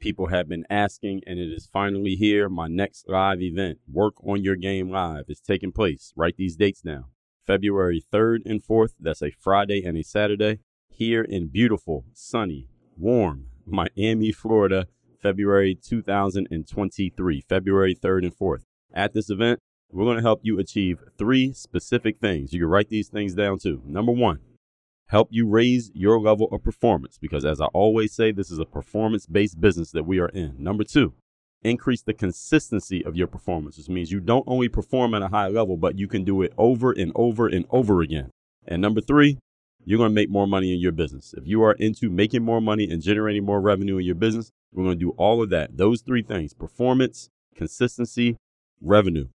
People have been asking, and it is finally here. My next live event, Work on Your Game Live, is taking place. Write these dates down. February 3rd and 4th, that's a Friday and a Saturday, here in beautiful, sunny, warm Miami, Florida, February 2023, February 3rd and 4th. At this event, we're going to help you achieve three specific things. You can write these things down too. Number one, help you raise your level of performance because, as I always say, this is a performance based business that we are in. Number two, increase the consistency of your performance, This means you don't only perform at a high level, but you can do it over and over and over again. And number three, you're going to make more money in your business. If you are into making more money and generating more revenue in your business, we're going to do all of that. Those three things performance, consistency, revenue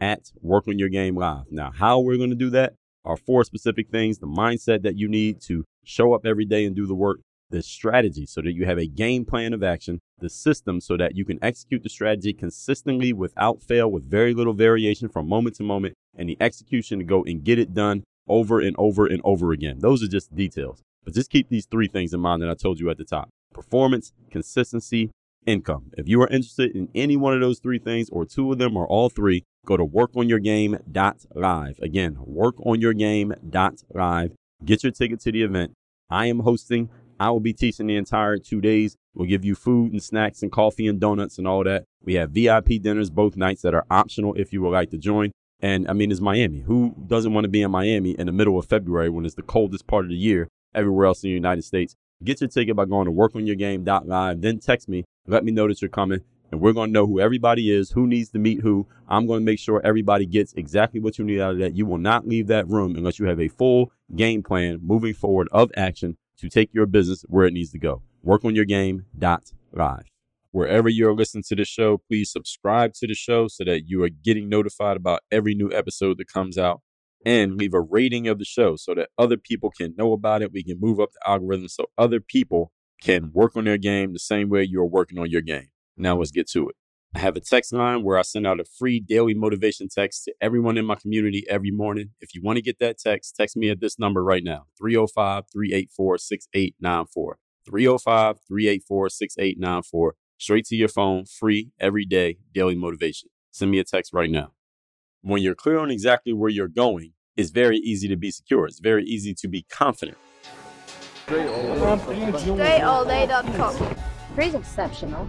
at Work on Your Game Live. Now, how we're going to do that are four specific things the mindset that you need to show up every day and do the work, the strategy so that you have a game plan of action, the system so that you can execute the strategy consistently without fail, with very little variation from moment to moment, and the execution to go and get it done over and over and over again. Those are just details. But just keep these three things in mind that I told you at the top performance, consistency, income. If you are interested in any one of those three things, or two of them, or all three, go to workonyourgame.live. Again, workonyourgame.live. Get your ticket to the event. I am hosting. I will be teaching the entire two days. We'll give you food and snacks and coffee and donuts and all that. We have VIP dinners both nights that are optional if you would like to join. And I mean, it's Miami. Who doesn't want to be in Miami in the middle of February when it's the coldest part of the year everywhere else in the United States? Get your ticket by going to workonyourgame.live. Then text me. Let me know that you're coming. And we're going to know who everybody is, who needs to meet who. I'm going to make sure everybody gets exactly what you need out of that. You will not leave that room unless you have a full game plan moving forward of action to take your business where it needs to go. Work on your game. Dot live. Wherever you're listening to the show, please subscribe to the show so that you are getting notified about every new episode that comes out. And leave a rating of the show so that other people can know about it. We can move up the algorithm so other people can work on their game the same way you're working on your game. Now let's get to it. I have a text line where I send out a free daily motivation text to everyone in my community every morning. If you want to get that text, text me at this number right now 305 384 6894. 305 384 6894 straight to your phone, free, every day, daily motivation. Send me a text right now. When you're clear on exactly where you're going, it's very easy to be secure. It's very easy to be confident. DreAllDay.com. Pretty exceptional.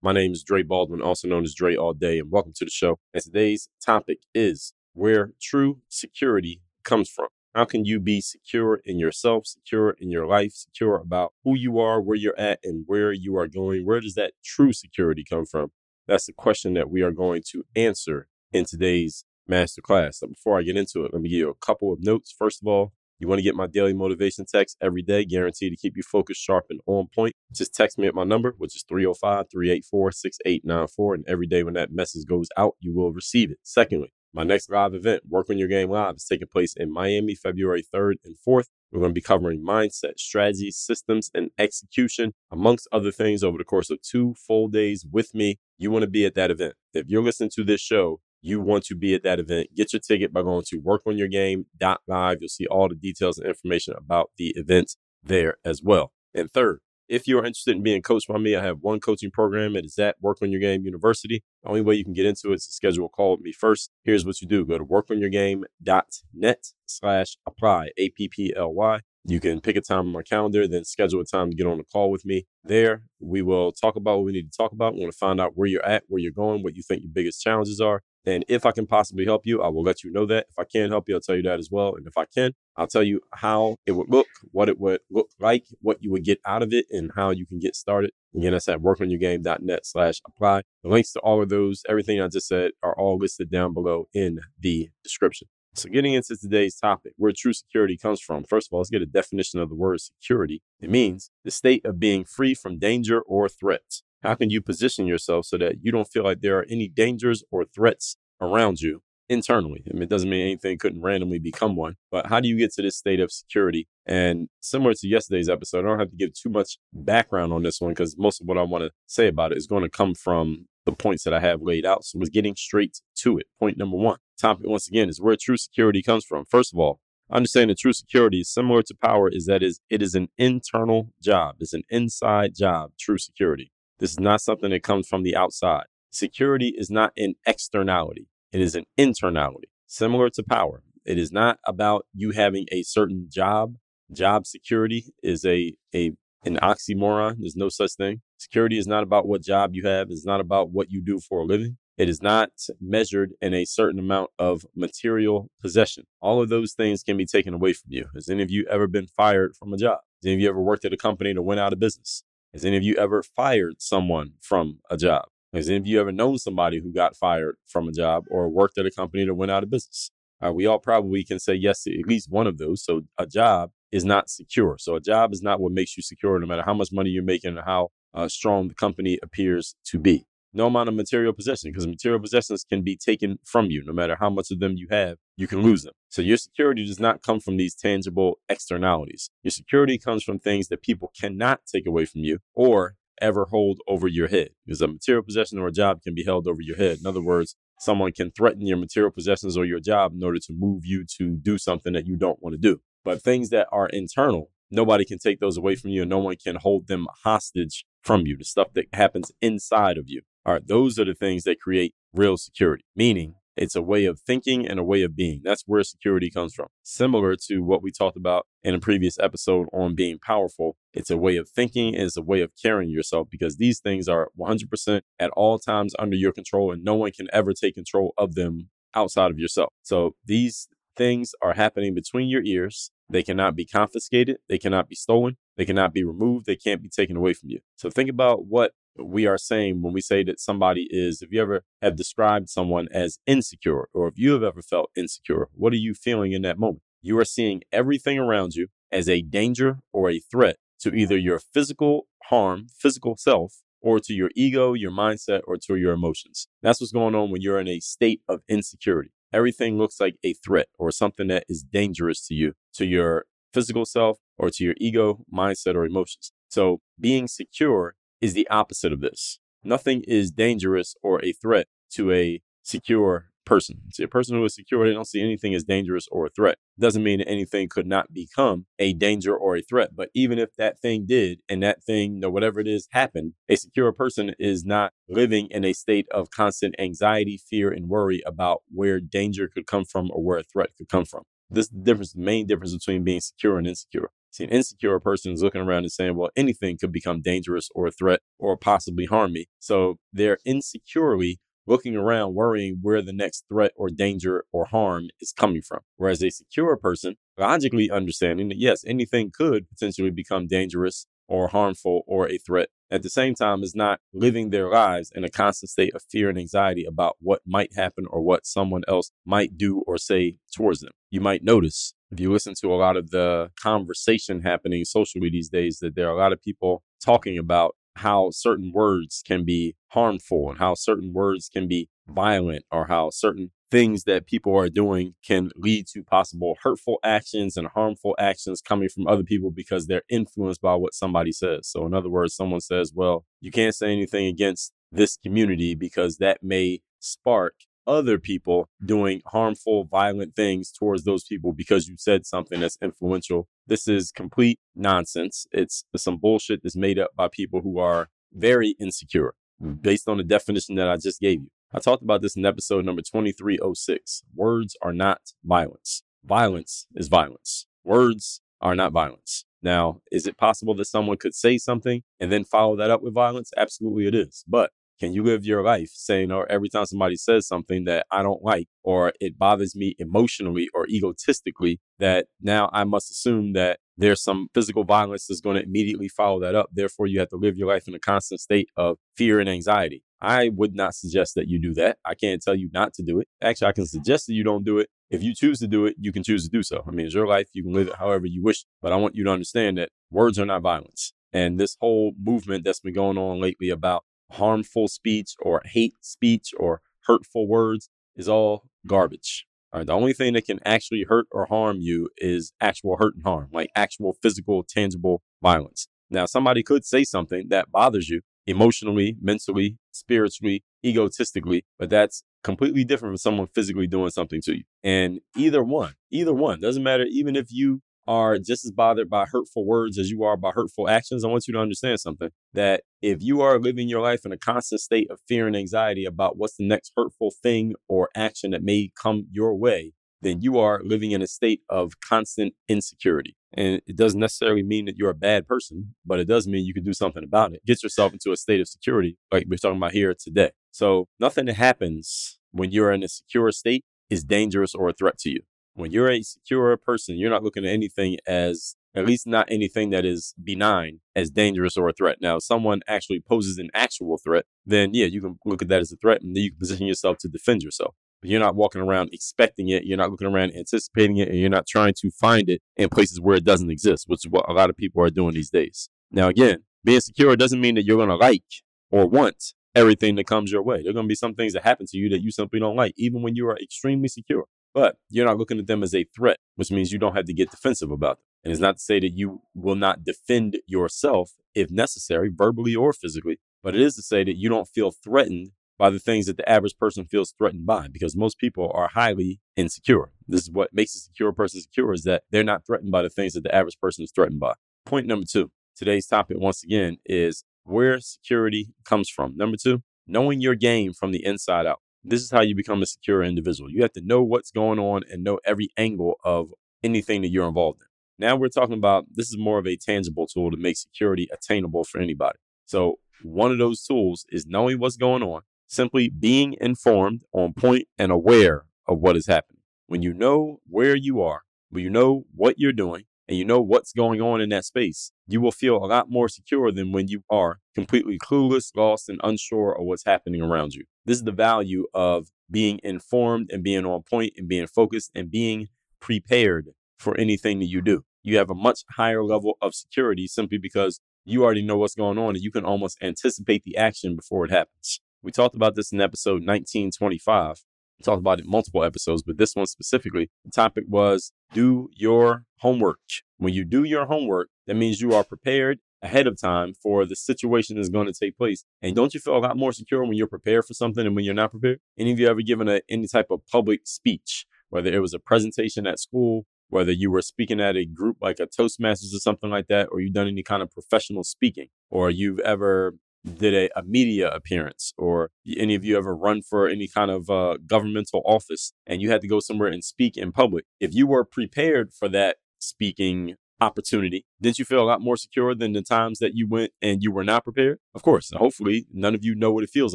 My name is Dre Baldwin, also known as Dre All Day, and welcome to the show. And today's topic is where true security comes from. How can you be secure in yourself, secure in your life, secure about who you are, where you're at, and where you are going? Where does that true security come from? That's the question that we are going to answer in today's masterclass. But before I get into it, let me give you a couple of notes. First of all, you want to get my daily motivation text every day, guaranteed to keep you focused, sharp, and on point. Just text me at my number, which is 305 384 6894. And every day when that message goes out, you will receive it. Secondly, my next live event, Work on Your Game Live, is taking place in Miami, February 3rd and 4th. We're going to be covering mindset, strategy, systems, and execution, amongst other things, over the course of two full days with me. You want to be at that event. If you're listening to this show, you want to be at that event, get your ticket by going to workonyourgame.live. You'll see all the details and information about the event there as well. And third, If you're interested in being coached by me, I have one coaching program. It is at Work on Your Game University. The only way you can get into it is to schedule a call with me first. Here's what you do. Go to workonyourgame.net slash apply, A-P-P-L-Y. You can pick a time on my calendar, then schedule a time to get on a call with me. There, we will talk about what we need to talk about. We want to find out where you're at, where you're going, what you think your biggest challenges are. And if I can possibly help you, I will let you know that. If I can't help you, I'll tell you that as well. And if I can, I'll tell you how it would look, what it would look like, what you would get out of it, and how you can get started. Again, that's at workonyourgame.net slash apply. The links to all of those, everything I just said, are all listed down below in the description. So, getting into today's topic, where true security comes from. First of all, let's get a definition of the word security. It means the state of being free from danger or threats. How can you position yourself so that you don't feel like there are any dangers or threats around you internally? I mean, it doesn't mean anything couldn't randomly become one, but how do you get to this state of security? And similar to yesterday's episode, I don't have to give too much background on this one because most of what I want to say about it is going to come from the points that I have laid out. So we're getting straight to it. Point number one. Topic once again is where true security comes from. First of all, understanding that true security is similar to power is that is it is an internal job. It's an inside job, true security. This is not something that comes from the outside. Security is not an externality. It is an internality. Similar to power. It is not about you having a certain job. Job security is a, a an oxymoron. There's no such thing. Security is not about what job you have. It's not about what you do for a living. It is not measured in a certain amount of material possession. All of those things can be taken away from you. Has any of you ever been fired from a job? Has any of you ever worked at a company that went out of business? Has any of you ever fired someone from a job? Has any of you ever known somebody who got fired from a job or worked at a company that went out of business? Uh, we all probably can say yes to at least one of those. So a job is not secure. So a job is not what makes you secure, no matter how much money you're making or how uh, strong the company appears to be. No amount of material possession, because material possessions can be taken from you. No matter how much of them you have, you can lose them. So your security does not come from these tangible externalities. Your security comes from things that people cannot take away from you or ever hold over your head. Because a material possession or a job can be held over your head. In other words, someone can threaten your material possessions or your job in order to move you to do something that you don't want to do. But things that are internal, nobody can take those away from you and no one can hold them hostage from you. The stuff that happens inside of you. Those are the things that create real security, meaning it's a way of thinking and a way of being. That's where security comes from. Similar to what we talked about in a previous episode on being powerful, it's a way of thinking, and it's a way of carrying yourself because these things are 100% at all times under your control and no one can ever take control of them outside of yourself. So these things are happening between your ears. They cannot be confiscated. They cannot be stolen. They cannot be removed. They can't be taken away from you. So think about what we are saying when we say that somebody is, if you ever have described someone as insecure, or if you have ever felt insecure, what are you feeling in that moment? You are seeing everything around you as a danger or a threat to either your physical harm, physical self, or to your ego, your mindset, or to your emotions. That's what's going on when you're in a state of insecurity. Everything looks like a threat or something that is dangerous to you, to your physical self, or to your ego, mindset, or emotions. So being secure is the opposite of this. Nothing is dangerous or a threat to a secure person. See, a person who is secure, they don't see anything as dangerous or a threat. Doesn't mean anything could not become a danger or a threat. But even if that thing did and that thing, or whatever it is, happened, a secure person is not living in a state of constant anxiety, fear, and worry about where danger could come from or where a threat could come from. This difference, the main difference between being secure and insecure. See, an insecure person is looking around and saying, well, anything could become dangerous or a threat or possibly harm me. So they're insecurely looking around, worrying where the next threat or danger or harm is coming from. Whereas a secure person, logically understanding that yes, anything could potentially become dangerous or harmful or a threat. At the same time, is not living their lives in a constant state of fear and anxiety about what might happen or what someone else might do or say towards them. You might notice if you listen to a lot of the conversation happening socially these days that there are a lot of people talking about how certain words can be harmful and how certain words can be violent or how certain things that people are doing can lead to possible hurtful actions and harmful actions coming from other people because they're influenced by what somebody says. So, in other words, someone says, Well, you can't say anything against this community because that may spark other people doing harmful, violent things towards those people because you said something that's influential. This is complete nonsense. It's some bullshit that's made up by people who are very insecure based on the definition that I just gave you. I talked about this in episode number 2306. Words are not violence. Violence is violence. Words are not violence. Now, is it possible that someone could say something and then follow that up with violence? Absolutely it is. But can you live your life saying, or every time somebody says something that I don't like, or it bothers me emotionally or egotistically, that now I must assume that there's some physical violence that's going to immediately follow that up. Therefore, you have to live your life in a constant state of fear and anxiety. I would not suggest that you do that. I can't tell you not to do it. Actually, I can suggest that you don't do it. If you choose to do it, you can choose to do so. I mean, it's your life. You can live it however you wish. But I want you to understand that words are not violence. And this whole movement that's been going on lately about harmful speech or hate speech or hurtful words is all garbage. All right, the only thing that can actually hurt or harm you is actual hurt and harm, like actual physical, tangible violence. Now, somebody could say something that bothers you emotionally, mentally, spiritually, egotistically, but that's completely different from someone physically doing something to you. And either one, either one, doesn't matter, even if you are just as bothered by hurtful words as you are by hurtful actions, I want you to understand something that if you are living your life in a constant state of fear and anxiety about what's the next hurtful thing or action that may come your way, then you are living in a state of constant insecurity. And it doesn't necessarily mean that you're a bad person, but it does mean you can do something about it. Get yourself into a state of security, like we're talking about here today. So nothing that happens when you're in a secure state is dangerous or a threat to you when you're a secure person, you're not looking at anything as, at least not anything that is benign, as dangerous or a threat. Now, if someone actually poses an actual threat, then yeah, you can look at that as a threat and then you can position yourself to defend yourself. But you're not walking around expecting it. You're not looking around anticipating it, and you're not trying to find it in places where it doesn't exist, which is what a lot of people are doing these days. Now, again, being secure doesn't mean that you're going to like or want everything that comes your way. There are going to be some things that happen to you that you simply don't like, even when you are extremely secure. But you're not looking at them as a threat, which means you don't have to get defensive about them. And it's not to say that you will not defend yourself if necessary, verbally or physically, but it is to say that you don't feel threatened by the things that the average person feels threatened by because most people are highly insecure. This is what makes a secure person secure is that they're not threatened by the things that the average person is threatened by. Point number two, today's topic once again is where security comes from. Number two, knowing your game from the inside out. This is how you become a secure individual. You have to know what's going on and know every angle of anything that you're involved in. Now we're talking about this is more of a tangible tool to make security attainable for anybody. So, one of those tools is knowing what's going on, simply being informed, on point, and aware of what is happening. When you know where you are, when you know what you're doing, and you know what's going on in that space, you will feel a lot more secure than when you are completely clueless, lost, and unsure of what's happening around you. This is the value of being informed and being on point and being focused and being prepared for anything that you do. You have a much higher level of security simply because you already know what's going on and you can almost anticipate the action before it happens. We talked about this in episode 1925 talked about it multiple episodes, but this one specifically, the topic was do your homework. When you do your homework, that means you are prepared ahead of time for the situation that's going to take place. And don't you feel a lot more secure when you're prepared for something and when you're not prepared? Any of you ever given a, any type of public speech, whether it was a presentation at school, whether you were speaking at a group like a Toastmasters or something like that, or you've done any kind of professional speaking, or you've ever did a, a, media appearance or any of you ever run for any kind of uh, governmental office and you had to go somewhere and speak in public, if you were prepared for that speaking opportunity, didn't you feel a lot more secure than the times that you went and you were not prepared? Of course, hopefully none of you know what it feels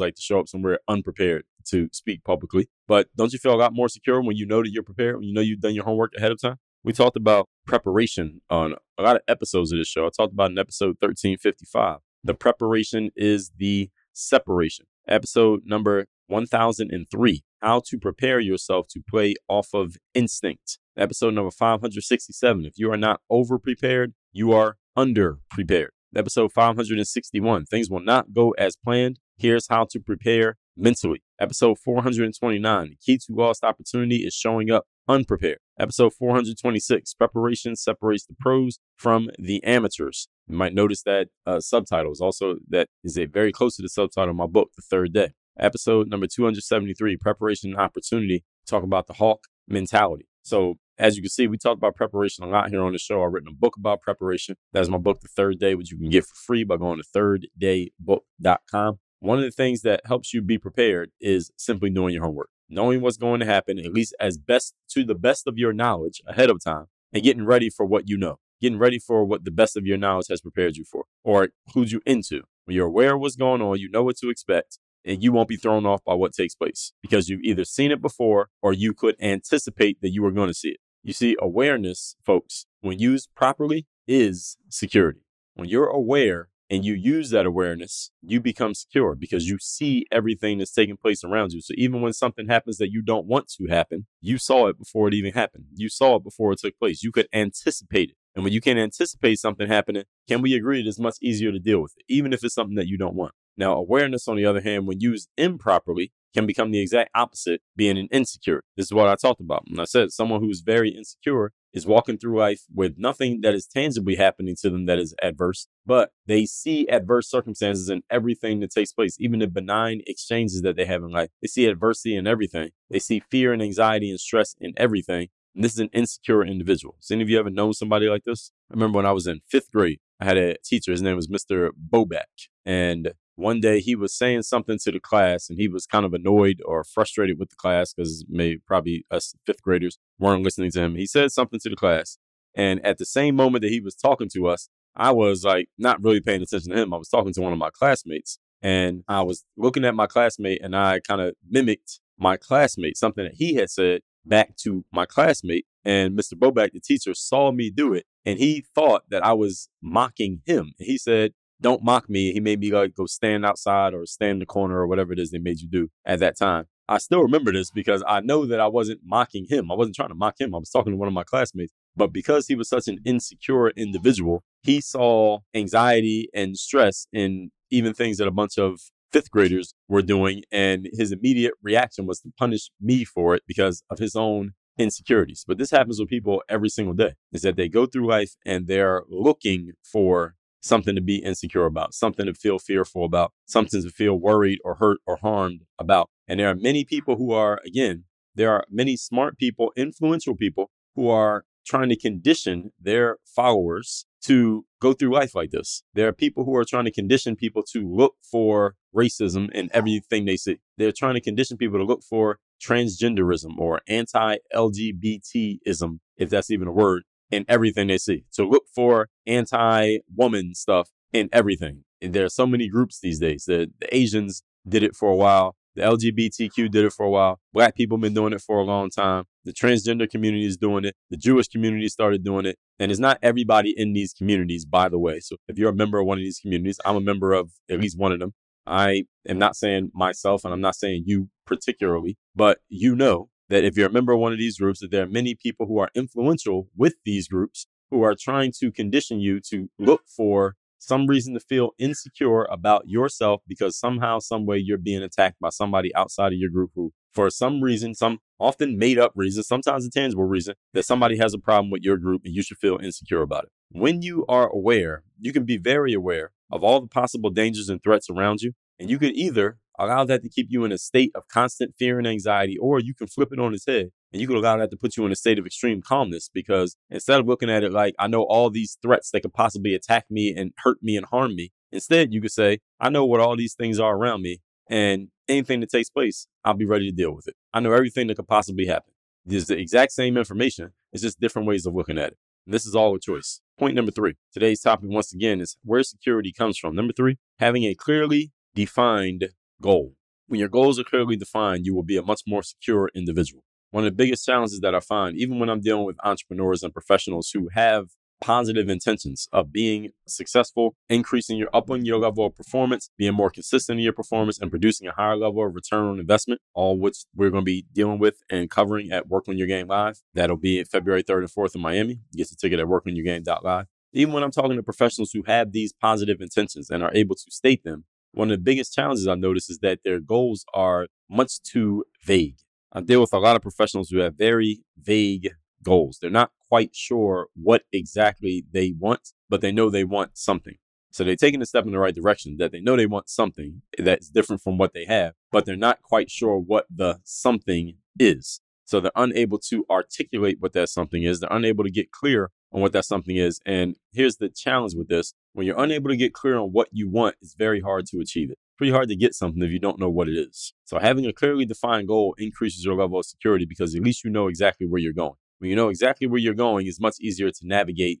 like to show up somewhere unprepared to speak publicly. But don't you feel a lot more secure when you know that you're prepared, when you know you've done your homework ahead of time? We talked about preparation on a lot of episodes of this show. I talked about in episode 1355 the preparation is the separation. Episode number 1003 How to Prepare Yourself to Play Off of Instinct. Episode number 567 If you are not over prepared, you are under prepared. Episode 561 Things will not go as planned. Here's how to prepare mentally. Episode 429 The key to lost opportunity is showing up unprepared. Episode 426 Preparation separates the pros from the amateurs. You might notice that uh, subtitle is also that is a very close to the subtitle of my book, The Third Day. episode number 273, Preparation and Opportunity, talk about the Hawk mentality. So, as you can see, we talk about preparation a lot here on the show. I've written a book about preparation. That's my book, The Third Day, which you can get for free by going to thirddaybook.com. One of the things that helps you be prepared is simply doing your homework, knowing what's going to happen, at least as best to the best of your knowledge ahead of time, and getting ready for what you know, getting ready for what the best of your knowledge has prepared you for or includes you into. When you're aware of what's going on, you know what to expect, and you won't be thrown off by what takes place because you've either seen it before or you could anticipate that you were going to see it. You see, awareness, folks, when used properly, is security. When you're aware and you use that awareness, you become secure because you see everything that's taking place around you. So even when something happens that you don't want to happen, you saw it before it even happened. You saw it before it took place. You could anticipate it. And when you can't anticipate something happening, can we agree it is much easier to deal with it, even if it's something that you don't want? Now, awareness, on the other hand, when used improperly, can become the exact opposite, being an insecure. This is what I talked about. And I said someone who is very insecure is walking through life with nothing that is tangibly happening to them that is adverse, but they see adverse circumstances in everything that takes place, even the benign exchanges that they have in life. They see adversity in everything. They see fear and anxiety and stress in everything. And this is an insecure individual. Has any of you ever known somebody like this? I remember when I was in fifth grade, I had a teacher. His name was Mr. Bobak. And one day he was saying something to the class and he was kind of annoyed or frustrated with the class because maybe probably us fifth graders weren't listening to him. He said something to the class. And at the same moment that he was talking to us, I was like not really paying attention to him. I was talking to one of my classmates and I was looking at my classmate and I kind of mimicked my classmate, something that he had said back to my classmate. And Mr. Bobak, the teacher, saw me do it and he thought that I was mocking him. He said, don't mock me. He made me like go stand outside or stand in the corner or whatever it is they made you do at that time. I still remember this because I know that I wasn't mocking him. I wasn't trying to mock him. I was talking to one of my classmates. But because he was such an insecure individual, he saw anxiety and stress in even things that a bunch of fifth graders were doing. And his immediate reaction was to punish me for it because of his own insecurities. But this happens with people every single day is that they go through life and they're looking for something to be insecure about, something to feel fearful about, something to feel worried or hurt or harmed about. And there are many people who are, again, there are many smart people, influential people who are trying to condition their followers to go through life like this. There are people who are trying to condition people to look for racism in everything they see. They're trying to condition people to look for transgenderism or anti LGBTism, if that's even a word, in everything they see. So look for anti woman stuff in everything. And there are so many groups these days. The, the Asians did it for a while. The LGBTQ did it for a while. Black people been doing it for a long time. The transgender community is doing it. The Jewish community started doing it. And it's not everybody in these communities, by the way. So if you're a member of one of these communities, I'm a member of at least one of them. I am not saying myself and I'm not saying you particularly, but you know that if you're a member of one of these groups, that there are many people who are influential with these groups who are trying to condition you to look for some reason to feel insecure about yourself because somehow, some way you're being attacked by somebody outside of your group who, for some reason, some often made up reason, sometimes a tangible reason, that somebody has a problem with your group and you should feel insecure about it. When you are aware, you can be very aware of all the possible dangers and threats around you. And you could either allow that to keep you in a state of constant fear and anxiety, or you can flip it on its head and you could allow that to put you in a state of extreme calmness because instead of looking at it like, I know all these threats that could possibly attack me and hurt me and harm me, instead you could say, I know what all these things are around me and anything that takes place, I'll be ready to deal with it. I know everything that could possibly happen. It's the exact same information. It's just different ways of looking at it. And this is all a choice. Point number three. Today's topic, once again, is where security comes from. Number three, having a clearly defined goal. When your goals are clearly defined, you will be a much more secure individual. One of the biggest challenges that I find, even when I'm dealing with entrepreneurs and professionals who have positive intentions of being successful, increasing your up on your level of performance, being more consistent in your performance, and producing a higher level of return on investment, all which we're going to be dealing with and covering at Work on Your Game Live. That'll be February 3rd and 4th in Miami. Get the ticket at workonyourgame.live. Even when I'm talking to professionals who have these positive intentions and are able to state them, one of the biggest challenges I've noticed is that their goals are much too vague. I deal mm. with a lot of professionals who have very vague goals. They're not quite sure what exactly they want, but they know they want something. So they're taking a step in the right direction that they know they want something that's different from what they have, but they're not quite sure what the something is. So they're unable to articulate what that something is. They're unable to get clear on what that something is. And here's the challenge with this when you're unable to get clear on what you want, it's very hard to achieve it. Pretty hard to get something if you don't know what it is. So having a clearly defined goal increases your level of security because at least you know exactly where you're going. When you know exactly where you're going, it's much easier to navigate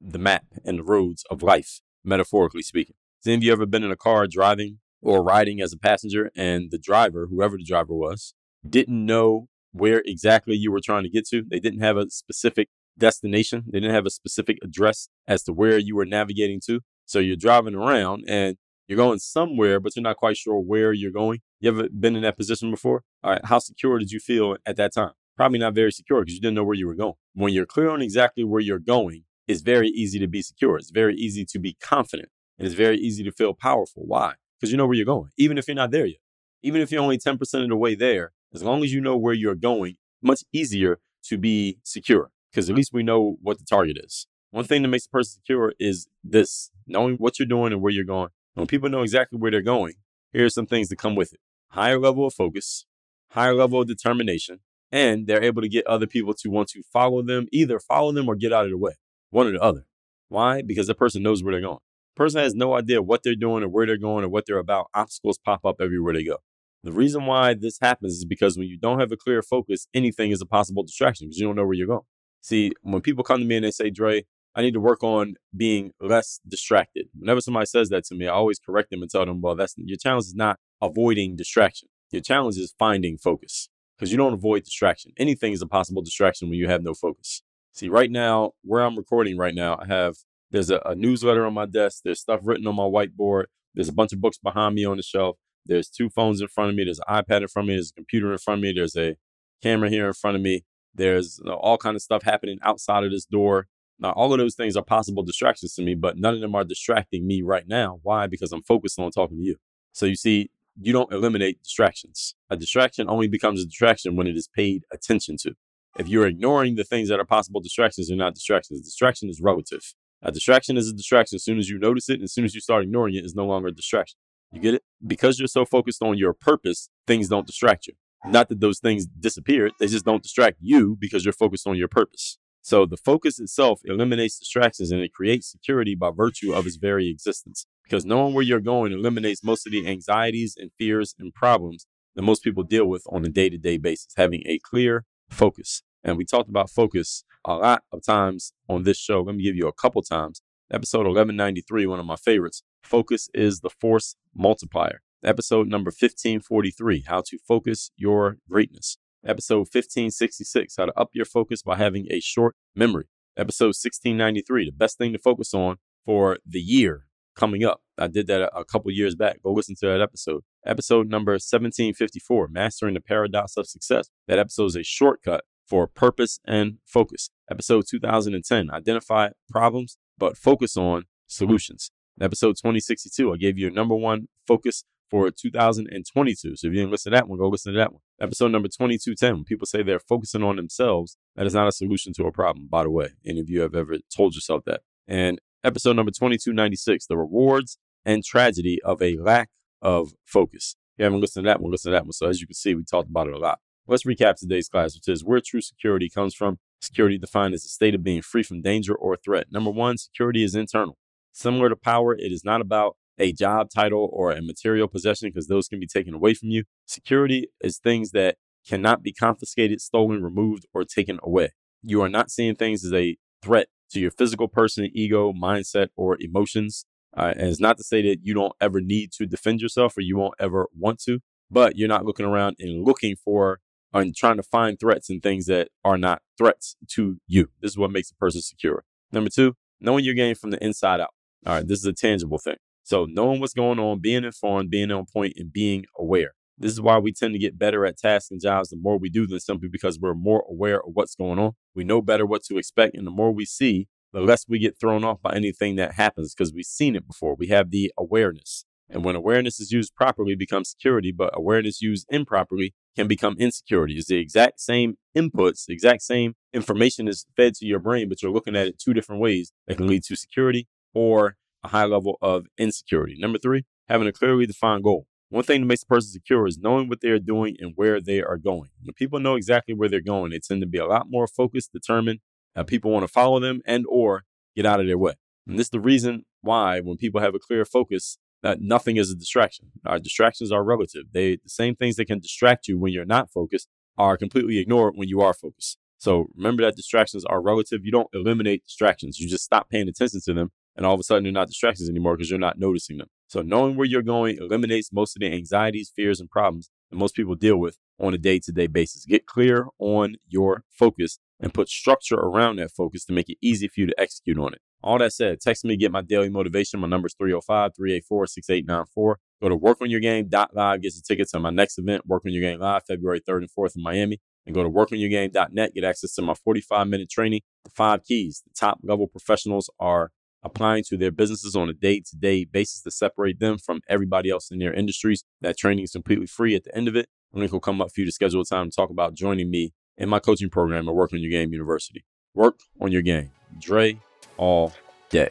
the map and the roads of life, metaphorically speaking. Has any of you ever been in a car driving or riding as a passenger and the driver, whoever the driver was, didn't know where exactly you were trying to get to? They didn't have a specific destination. They didn't have a specific address as to where you were navigating to. So you're driving around and you're going somewhere, but you're not quite sure where you're going. You ever been in that position before? All right. How secure did you feel at that time? Probably not very secure because you didn't know where you were going. When you're clear on exactly where you're going, it's very easy to be secure. It's very easy to be confident. And it's very easy to feel powerful. Why? Because you know where you're going, even if you're not there yet. Even if you're only 10% of the way there, as long as you know where you're going, much easier to be secure because at least we know what the target is. One thing that makes a person secure is this knowing what you're doing and where you're going. When people know exactly where they're going, here are some things that come with it higher level of focus, higher level of determination, and they're able to get other people to want to follow them, either follow them or get out of the way, one or the other. Why? Because the person knows where they're going. The person has no idea what they're doing or where they're going or what they're about. Obstacles pop up everywhere they go. The reason why this happens is because when you don't have a clear focus, anything is a possible distraction because you don't know where you're going. See, when people come to me and they say, Dre, I need to work on being less distracted. Whenever somebody says that to me, I always correct them and tell them, well, that's your challenge is not avoiding distraction. Your challenge is finding focus because you don't avoid distraction. Anything is a possible distraction when you have no focus. See, right now, where I'm recording right now, I have there's a, a newsletter on my desk, there's stuff written on my whiteboard, there's a bunch of books behind me on the shelf, there's two phones in front of me, there's an iPad in front of me, there's a computer in front of me, there's a camera here in front of me, there's you know, all kind of stuff happening outside of this door. Now, all of those things are possible distractions to me, but none of them are distracting me right now. Why? Because I'm focused on talking to you. So you see, you don't eliminate distractions. A distraction only becomes a distraction when it is paid attention to. If you're ignoring the things that are possible distractions, they're not distractions. Distraction is relative. A distraction is a distraction as soon as you notice it, and as soon as you start ignoring it, it's no longer a distraction. You get it? Because you're so focused on your purpose, things don't distract you. Not that those things disappeared, they just don't distract you because you're focused on your purpose. So the focus itself eliminates distractions and it creates security by virtue of its very existence. Because knowing where you're going eliminates most of the anxieties and fears and problems that most people deal with on a day to day basis, having a clear focus. And we talked about focus a lot of times on this show. Let me give you a couple times. Episode 1193, one of my favorites. Focus is the force multiplier episode number 1543 How to Focus Your Greatness. Episode 1566 How to Up Your Focus by Having a Short Memory. Episode 1693 The Best Thing to Focus On for the Year Coming Up. I did that a, couple years back. Go listen to that episode. Episode number 1754 Mastering the Paradox of Success. That episode is a shortcut for purpose and focus. Episode 2010 Identify problems, but focus on solutions. Episode 2062, I gave you a number one focus for 2022. So if you didn't listen to that one, go listen to that one. Episode number 2210. When people say they're focusing on themselves, that is not a solution to a problem, by the way. Any of you have ever told yourself that. And episode number 2296, the rewards and tragedy of a lack of focus. If you haven't listened to that one, listen to that one. So as you can see, we talked about it a lot. Let's recap today's class, which is where true security comes from. Security defined as a state of being free from danger or threat. Number one, security is internal. Similar to power, it is not about a job title or a material possession because those can be taken away from you. Security is things that cannot be confiscated, stolen, removed, or taken away. You are not seeing things as a threat to your physical person, ego, mindset, or emotions. Uh, and it's not to say that you don't ever need to defend yourself or you won't ever want to, but you're not looking around and looking for and trying to find threats and things that are not threats to you. This is what makes a person secure. Number two, knowing your game from the inside out. All right, this is a tangible thing. So knowing what's going on, being informed, being on point, and being aware. This is why we tend to get better at tasks and jobs the more we do them simply because we're more aware of what's going on. We know better what to expect. And the more we see, the less we get thrown off by anything that happens because we've seen it before. We have the awareness. And when awareness is used properly, becomes security, but awareness used improperly can become insecurity. It's the exact same inputs, the exact same information is fed to your brain, but you're looking at it two different ways that can lead to security or a high level of insecurity. Number three, having a clearly defined goal. One thing that makes a person secure is knowing what they are doing and where they are going. When people know exactly where they're going, they tend to be a lot more focused, determined. Uh, people want to follow them and or get out of their way. And this is the reason why when people have a clear focus, that nothing is a distraction. Our distractions are relative. They the same things that can distract you when you're not focused are completely ignored when you are focused. So remember that distractions are relative. You don't eliminate distractions. You just stop paying attention to them and all of a sudden they're not distractions anymore because you're not noticing them. So knowing where you're going eliminates most of the anxieties, fears, and problems that most people deal with on a day-to-day basis. Get clear on your focus and put structure around that focus to make it easy for you to execute on it. All that said, text me, get my daily motivation. My number is 305 384 6894. Go to workonyourgame.live, get your tickets to my next event, Work on Your Game Live, February 3rd and 4th in Miami. And go to workonyourgame.net, get access to my 45 minute training, the five keys. The top level professionals are applying to their businesses on a day to day basis to separate them from everybody else in their industries. That training is completely free at the end of it. A link will come up for you to schedule a time to talk about joining me in my coaching program at Work on Your Game University. Work on your game. Dre all day.